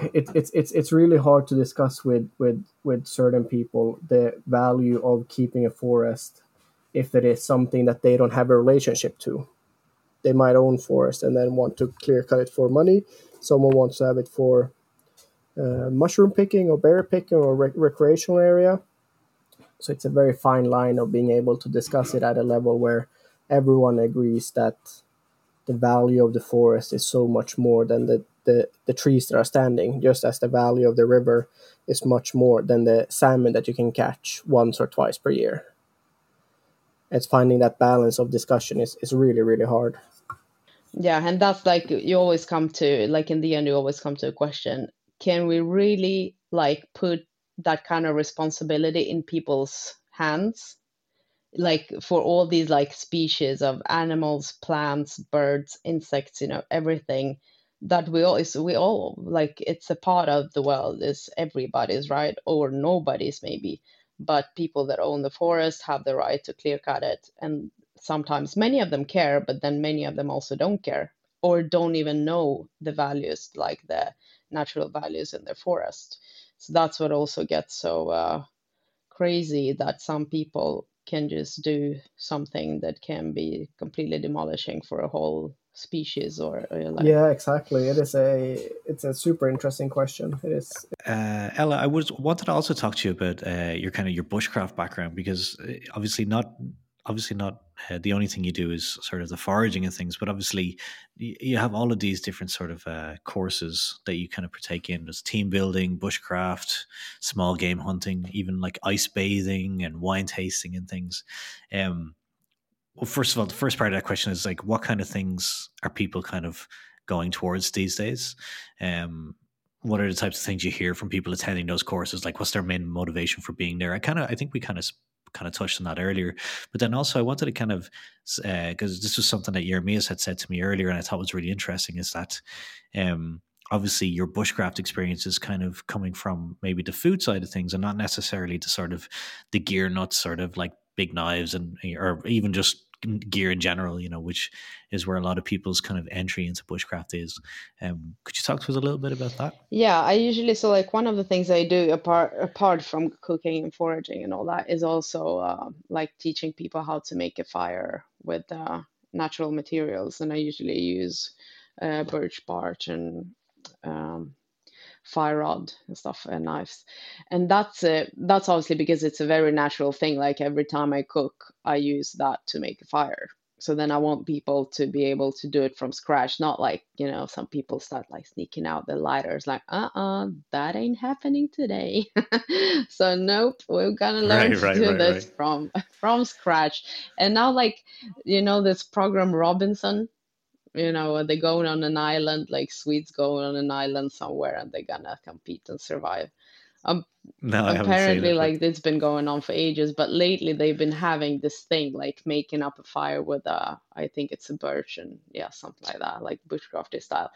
it, it's it's it's really hard to discuss with with with certain people the value of keeping a forest if it is something that they don't have a relationship to they might own forest and then want to clear cut it for money. Someone wants to have it for uh, mushroom picking or berry picking or rec- recreational area. So it's a very fine line of being able to discuss it at a level where everyone agrees that the value of the forest is so much more than the, the, the trees that are standing, just as the value of the river is much more than the salmon that you can catch once or twice per year. It's finding that balance of discussion is, is really, really hard. Yeah, and that's like you always come to like in the end you always come to a question, can we really like put that kind of responsibility in people's hands? Like for all these like species of animals, plants, birds, insects, you know, everything that we all is we all like it's a part of the world is everybody's right? Or nobody's maybe but people that own the forest have the right to clear cut it. And sometimes many of them care but then many of them also don't care or don't even know the values like the natural values in their forest. So that's what also gets so uh, crazy that some people can just do something that can be completely demolishing for a whole species or, or like yeah exactly. It is a it's a super interesting question. It is. Uh, ella i was wanted to also talk to you about uh, your kind of your bushcraft background because uh, obviously not obviously not uh, the only thing you do is sort of the foraging and things but obviously you have all of these different sort of uh, courses that you kind of partake in. There's team building bushcraft small game hunting even like ice bathing and wine tasting and things. Um, well, first of all, the first part of that question is like, what kind of things are people kind of going towards these days? Um, what are the types of things you hear from people attending those courses? Like, what's their main motivation for being there? I kind of, I think we kind of kind of touched on that earlier, but then also I wanted to kind of because uh, this was something that Jeremias had said to me earlier, and I thought was really interesting. Is that um, obviously your bushcraft experience is kind of coming from maybe the food side of things, and not necessarily the sort of the gear nuts, sort of like big knives and or even just gear in general, you know, which is where a lot of people's kind of entry into bushcraft is. Um, could you talk to us a little bit about that? Yeah, I usually so like one of the things I do apart apart from cooking and foraging and all that is also uh, like teaching people how to make a fire with uh, natural materials, and I usually use uh, birch bark and um, fire rod and stuff and knives. And that's it that's obviously because it's a very natural thing. Like every time i cook i use that to make a fire. So then i want people to be able to do it from scratch not like you know some people start like sneaking out the lighters like uh-uh that ain't happening today. *laughs* So nope we're gonna learn right, to right, do right, this from from scratch. And now like you know this program robinson you know they going on an island like swedes going on an island somewhere and they're gonna compete and survive um, no, apparently it, like it's been going on for ages but lately they've been having this thing like making up a fire with a i think it's a birch and yeah something like that like bushcrafty style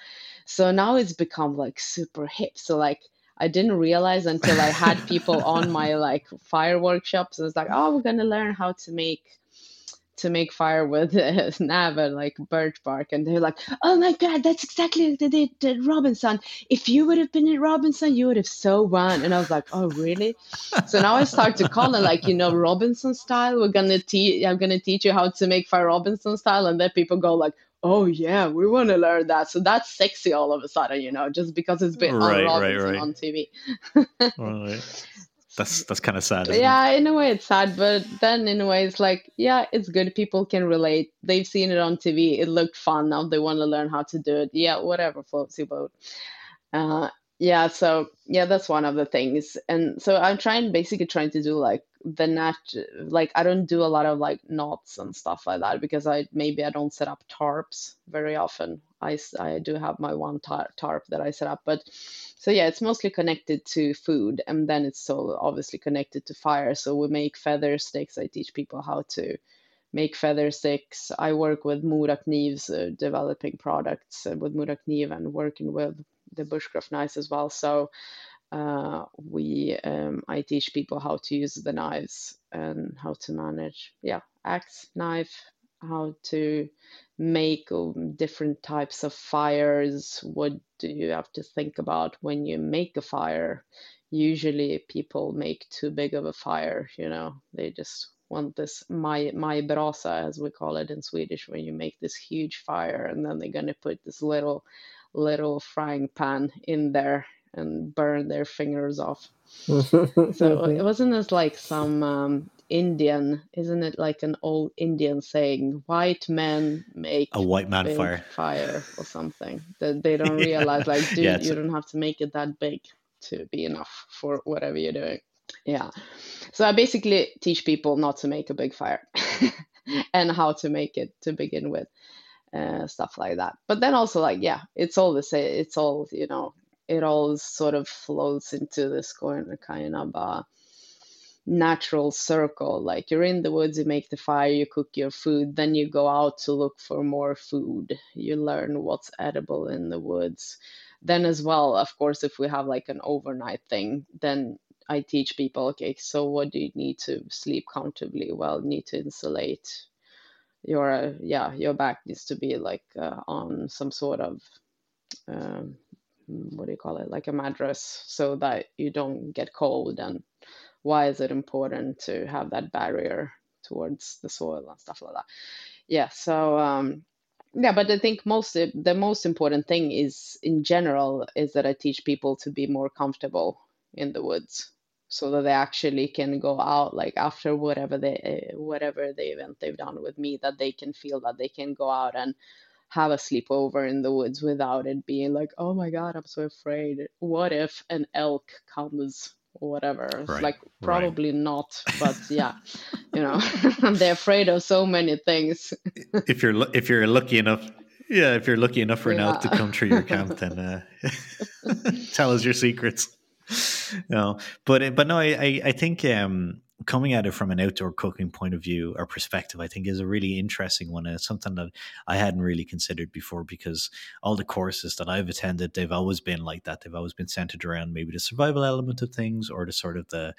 so now it's become like super hip so like I didn't realize until I had people on my *laughs* like fire workshops. And it's like, oh, we're gonna learn how to make to make fire with *laughs* uh, näver, like birch bark. And they're like, oh my God, that's exactly what they did at Robinson. If you would have been at Robinson, you would have so won. And I was like, oh, really? so now I start to call it like, you know, Robinson style. We're going to teach, I'm going to teach you how to make fire Robinson style. And then people go like, oh yeah, we want to learn that. So that's sexy all of a sudden, you know, just because it's been right, on Robinson right, right. on TV. right that's that's kind of sad. yeah, it? in a way it's sad, but then in a way it's like, yeah, it's good. People can relate. They've seen it on TV. It looked fun. Now they want to learn how to do it. Yeah, whatever floats your boat. Uh, yeah, so yeah, that's one of the things. And so I'm trying, basically trying to do like the nat, like I don't do a lot of like knots and stuff like that because I maybe I don't set up tarps very often. I I do have my one tar- tarp that I set up, but so yeah, it's mostly connected to food, and then it's so obviously connected to fire. So we make feather sticks. I teach people how to make feather sticks. I work with Mora Knives, uh, developing products uh, with Mora Kniv and working with the bushcraft knives as well. So uh, we um, I teach people how to use the knives and how to manage yeah axe knife how to make um, different types of fires. What do you have to think about when you make a fire? Usually people make too big of a fire you know they just want this my my brasa as we call it in Swedish when you make this huge fire and then they're gonna put this little little frying pan in there and burn their fingers off. *laughs* so it wasn't as like some um, Indian, isn't it like an old Indian saying, white men make a white man fire. fire or something. That they *laughs* don't realize, like, dude, yeah, you don't have to make it that big to be enough for whatever you're doing. Yeah. So I basically teach people not to make a big fire *laughs* and how to make it to begin with. Uh, stuff like that. But then also like, yeah, it's all the same. It's all, you know, it all sort of flows into this kind of uh, natural circle. Like you're in the woods, you make the fire, you cook your food, then you go out to look for more food. You learn what's edible in the woods. Then, as well, of course, if we have like an overnight thing, then I teach people okay, so what do you need to sleep comfortably? Well, you need to insulate your, yeah, your back needs to be like uh, on some sort of. Um, what do you call it? Like a mattress so that you don't get cold and why is it important to have that barrier towards the soil and stuff like that? Yeah so um yeah but i think most the most important thing is in general is that i teach people to be more comfortable in the woods so that they actually can go out like after whatever they whatever the event they've done with me that they can feel that they can go out and have a sleepover in the woods without it being like oh my god i'm so afraid what if an elk comes or whatever. Right. Like probably right. not, but yeah, you know, *laughs* they're afraid of so many things. if you're if you're lucky enough, yeah, if you're lucky enough for yeah. an elk to come through your camp, then uh, *laughs* tell us your secrets. No, but but no, I I think um, coming at it from an outdoor cooking point of view or perspective, I think is a really interesting one. And it's something that I hadn't really considered before because all the courses that I've attended, they've always been like that. They've always been centered around maybe the survival element of things or the sort of the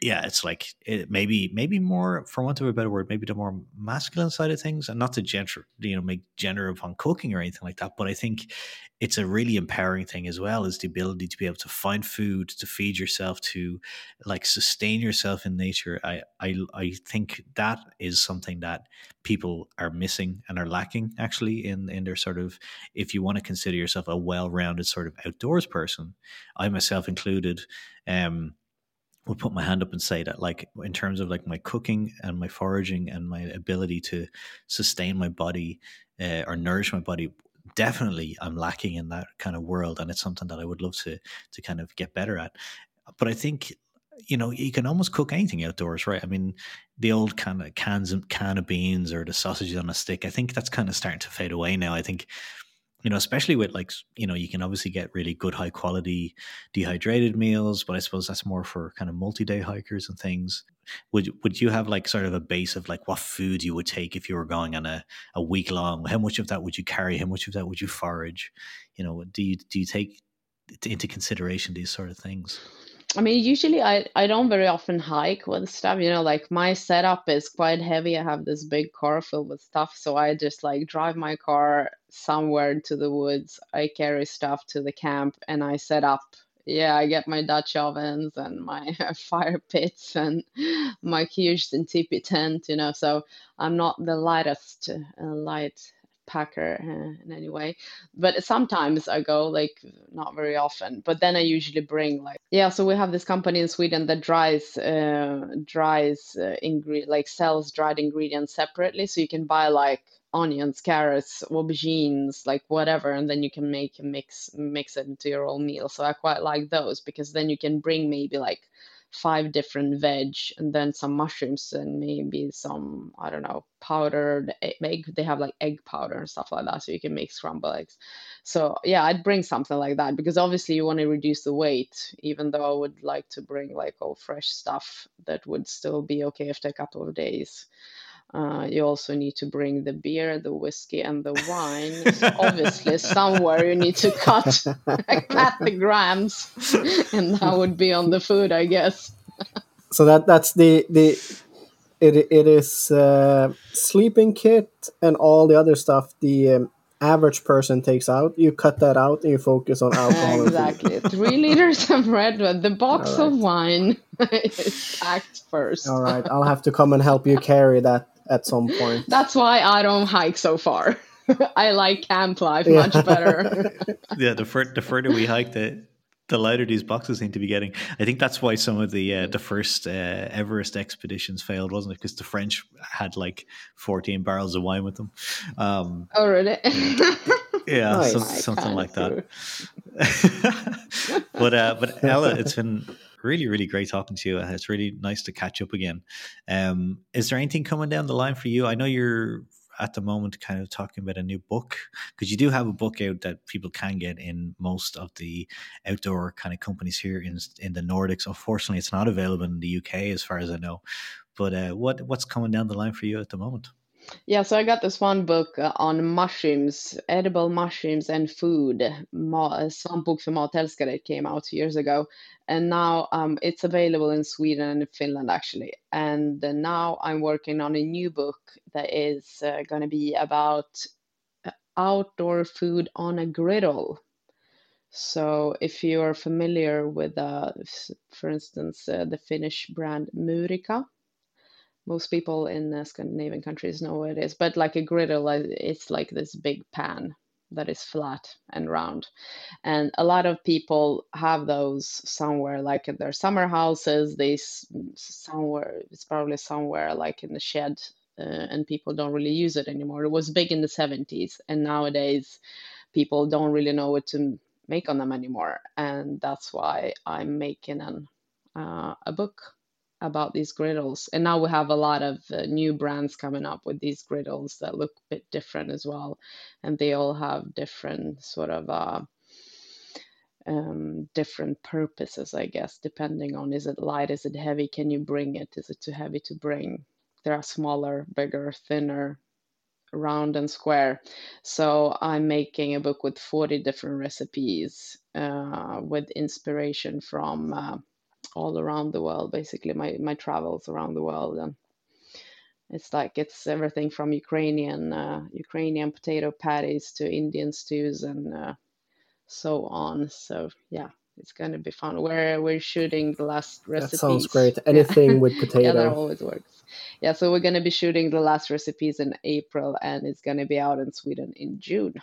yeah, it's like it maybe maybe more for want of a better word, maybe the more masculine side of things, and not to gender you know make gender upon cooking or anything like that. But I think it's a really empowering thing as well is the ability to be able to find food to feed yourself to like sustain yourself in nature. I I I think that is something that people are missing and are lacking actually in in their sort of if you want to consider yourself a well rounded sort of outdoors person, I myself included. Um, would put my hand up and say that like in terms of like my cooking and my foraging and my ability to sustain my body uh, or nourish my body definitely i'm lacking in that kind of world and it's something that i would love to to kind of get better at. But i think you know you can almost cook anything outdoors right? I mean the old kind of cans of can of beans or the sausages on a stick i think that's kind of starting to fade away now. I think you know, especially with like, you know, you can obviously get really good high quality dehydrated meals, but I suppose that's more for kind of multi day hikers and things. Would would you have like sort of a base of like what food you would take if you were going on a, a week long? How much of that would you carry? How much of that would you forage? You know, do you do you take into consideration these sort of things? I mean, usually I, I don't very often hike with stuff, you know, like my setup is quite heavy. I have this big car filled with stuff. So I just like drive my car somewhere into the woods. I carry stuff to the camp and I set up. Yeah, I get my Dutch ovens and my *laughs* fire pits and my huge tipi tent, you know. So I'm not the lightest uh, light packer uh, in any way. But sometimes i go like not very often but then i usually bring like yeah so we have this company in sweden that dries uh, dries uh, ingre- like sells dried ingredients separately. So you can buy like onions carrots aubergines like whatever and then you can make a mix mix it into your own meal. So i quite like those because then you can bring maybe like five different veg and then some mushrooms and maybe some i don't know powdered egg. They have like egg powder and stuff like that so you can make scrambled eggs. So yeah i'd bring something like that because obviously you want to reduce the weight even though i would like to bring like all fresh stuff that would still be okay after a couple of days uh, you also need to bring the beer, the whiskey, and the wine. So obviously, *laughs* somewhere you need to cut *laughs* cut the grams, and that would be on the food, I guess. so that that's the the it it is uh, sleeping kit and all the other stuff. The um, average person takes out. You cut that out and you focus on *laughs* alcohol. exactly. Three liters of red wine. The box right. of wine is packed first. All right. I'll have to come and help you carry that at some point. That's why I don't hike so far. *laughs* I like camp life much better. *laughs* yeah, the, fur- the further we hike, the the lighter these boxes seem to be getting. I think that's why some of the uh, the first uh, Everest expeditions failed, wasn't it? Because the French had like fourteen barrels of wine with them. Um, oh, really? yeah, *laughs* nice. some, something like that. but uh, but Ella, it's been really really great talking to you. It's really nice to catch up again. Um, is there anything coming down the line for you? I know you're at the moment kind of talking about a new book because you do have a book out that people can get in most of the outdoor kind of companies here in in the Nordics. Unfortunately, it's not available in the UK as far as I know. But uh, what what's coming down the line for you at the moment? Yeah, so I got this one book uh, on mushrooms, edible mushrooms and food. Svampbok för matälskare came out years ago, and now um, it's available in Sweden and Finland actually. And uh, now I'm working on a new book that is uh, going to be about uh, outdoor food on a griddle. So if you are familiar with, uh, for instance, uh, the Finnish brand Muurikka, most people in uh, Scandinavian countries know what it is, but like a griddle, it's like this big pan that is flat and round. And a lot of people have those somewhere, like in their summer houses. They somewhere, it's probably somewhere like in the shed, uh, and people don't really use it anymore. It was big in the 70s, and nowadays people don't really know what to make on them anymore. And that's why I'm making an, uh, a book about these griddles. And now we have a lot of uh, new brands coming up with these griddles that look a bit different as well. And they all have different sort of uh, um, different purposes, I guess, depending on is it light, is it heavy, can you bring it, is it too heavy to bring? There are smaller, bigger, thinner, round and square. So I'm making a book with 40 different recipes uh, with inspiration from uh, all around the world basically my my travels around the world and it's like it's everything from Ukrainian uh, Ukrainian potato patties to Indian stews and uh, so on. So yeah, it's going to be fun. We're we're shooting the last recipes. That sounds great. *laughs* Anything yeah. with potato. *laughs* yeah, that always works. Yeah, so we're going to be shooting the last recipes in April, and it's going to be out in Sweden in June.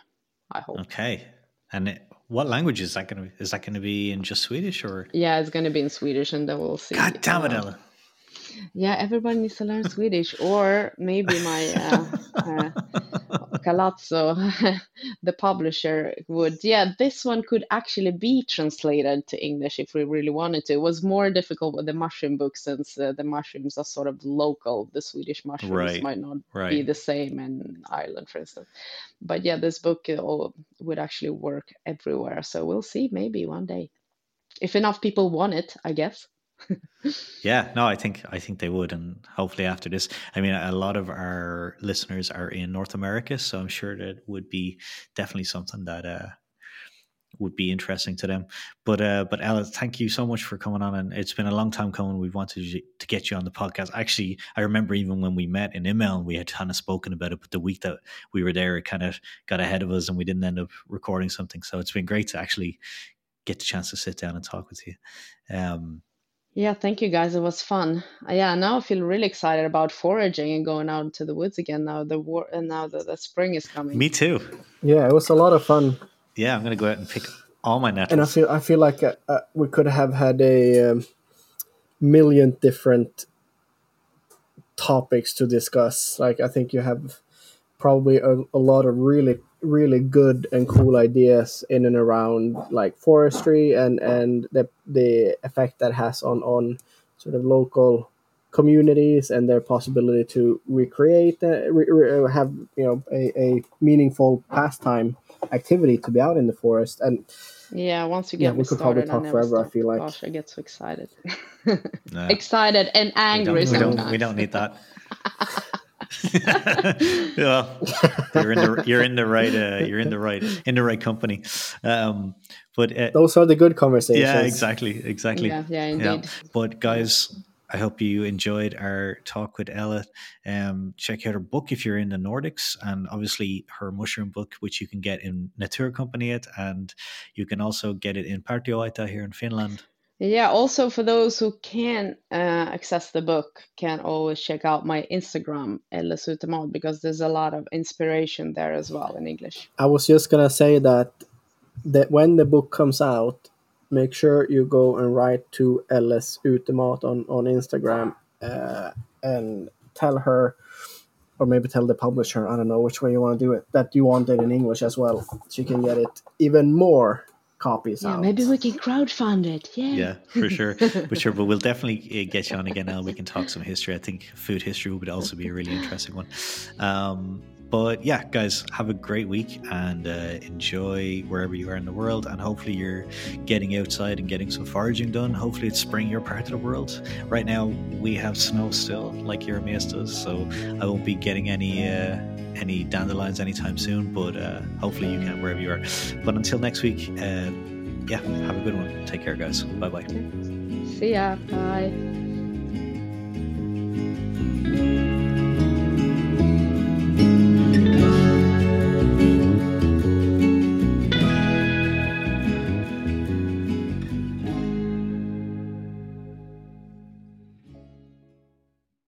I hope. Okay, and it, what language is that going to be? Is that going to be in just Swedish or? Yeah, it's going to be in Swedish, and then we'll see. God damn it, Ella! Yeah, everybody needs to learn Swedish, or maybe my uh, uh, Calazo, *laughs* the publisher, would. Yeah, this one could actually be translated to English if we really wanted to. It was more difficult with the mushroom book since uh, the mushrooms are sort of local. The Swedish mushrooms right, might not right. be the same in Ireland, for instance. But yeah, this book uh, would actually work everywhere. So we'll see, maybe one day, if enough people want it, I guess yeah, no, I think I think they would, and hopefully after this, I mean, a lot of our listeners are in North America, so I'm sure that would be definitely something that uh, would be interesting to them. But uh, but Ella, thank you so much for coming on, and it's been a long time coming. We've wanted to get you on the podcast. Actually, I remember even when we met in Immeln, we had kind of spoken about it, but the week that we were there, it kind of got ahead of us, and we didn't end up recording something. So it's been great to actually get the chance to sit down and talk with you. Um, yeah, thank you guys. It was fun. Uh, yeah, now I feel really excited about foraging and going out into the woods again. Now the war and now the, the spring is coming. Me too. Yeah, it was a lot of fun. Yeah, I'm gonna go out and pick all my nettles. And I feel I feel like uh, uh, we could have had a um, million different topics to discuss. Like I think you have probably a, a lot of really really good and cool ideas in and around like forestry and and the the effect that has on on sort of local communities and their possibility to recreate uh, re, re, have you know a, a meaningful pastime activity to be out in the forest. And yeah once you get yeah, we could probably talk forever stop. i feel like. gosh i get so excited. No. *laughs* excited and angry we don't, we don't, we don't need that *laughs* yeah, you're in the you're in the right uh, you're in the right in the right company. Um, but uh, those are the good conversations. Yeah, exactly, exactly. Yeah, yeah, indeed. Yeah. But guys, I hope you enjoyed our talk with Ella. Um, check out her book if you're in the Nordics, and obviously her mushroom book, which you can get in Naturkompaniet, and you can also get it in Partioaita here in Finland. Yeah, also for those who can't uh, access the book, can always check out my Instagram, Elles Utemat, because there's a lot of inspiration there as well in English. I was just gonna say that that when the book comes out, make sure you go and write to Elles Utemat on, on Instagram uh, and tell her, or maybe tell the publisher, I don't know which way you want to do it, that you want it in English as well. So you can get it even more copies Yeah, out. maybe we can crowdfund it. Yeah. Yeah, for sure, *laughs* for sure. But we'll definitely uh, get you on again now. We can talk some history. I think food history would also be a really interesting one. Um, but yeah, guys, have a great week and uh, enjoy wherever you are in the world. And hopefully, you're getting outside and getting some foraging done. Hopefully, it's spring your part of the world. Right now, we have snow still, like Jeremias does. So I won't be getting any. Uh, any dandelions anytime soon, but uh, hopefully you can wherever you are. But until next week, uh, yeah, have a good one. Take care, guys. Bye bye. See ya. Bye.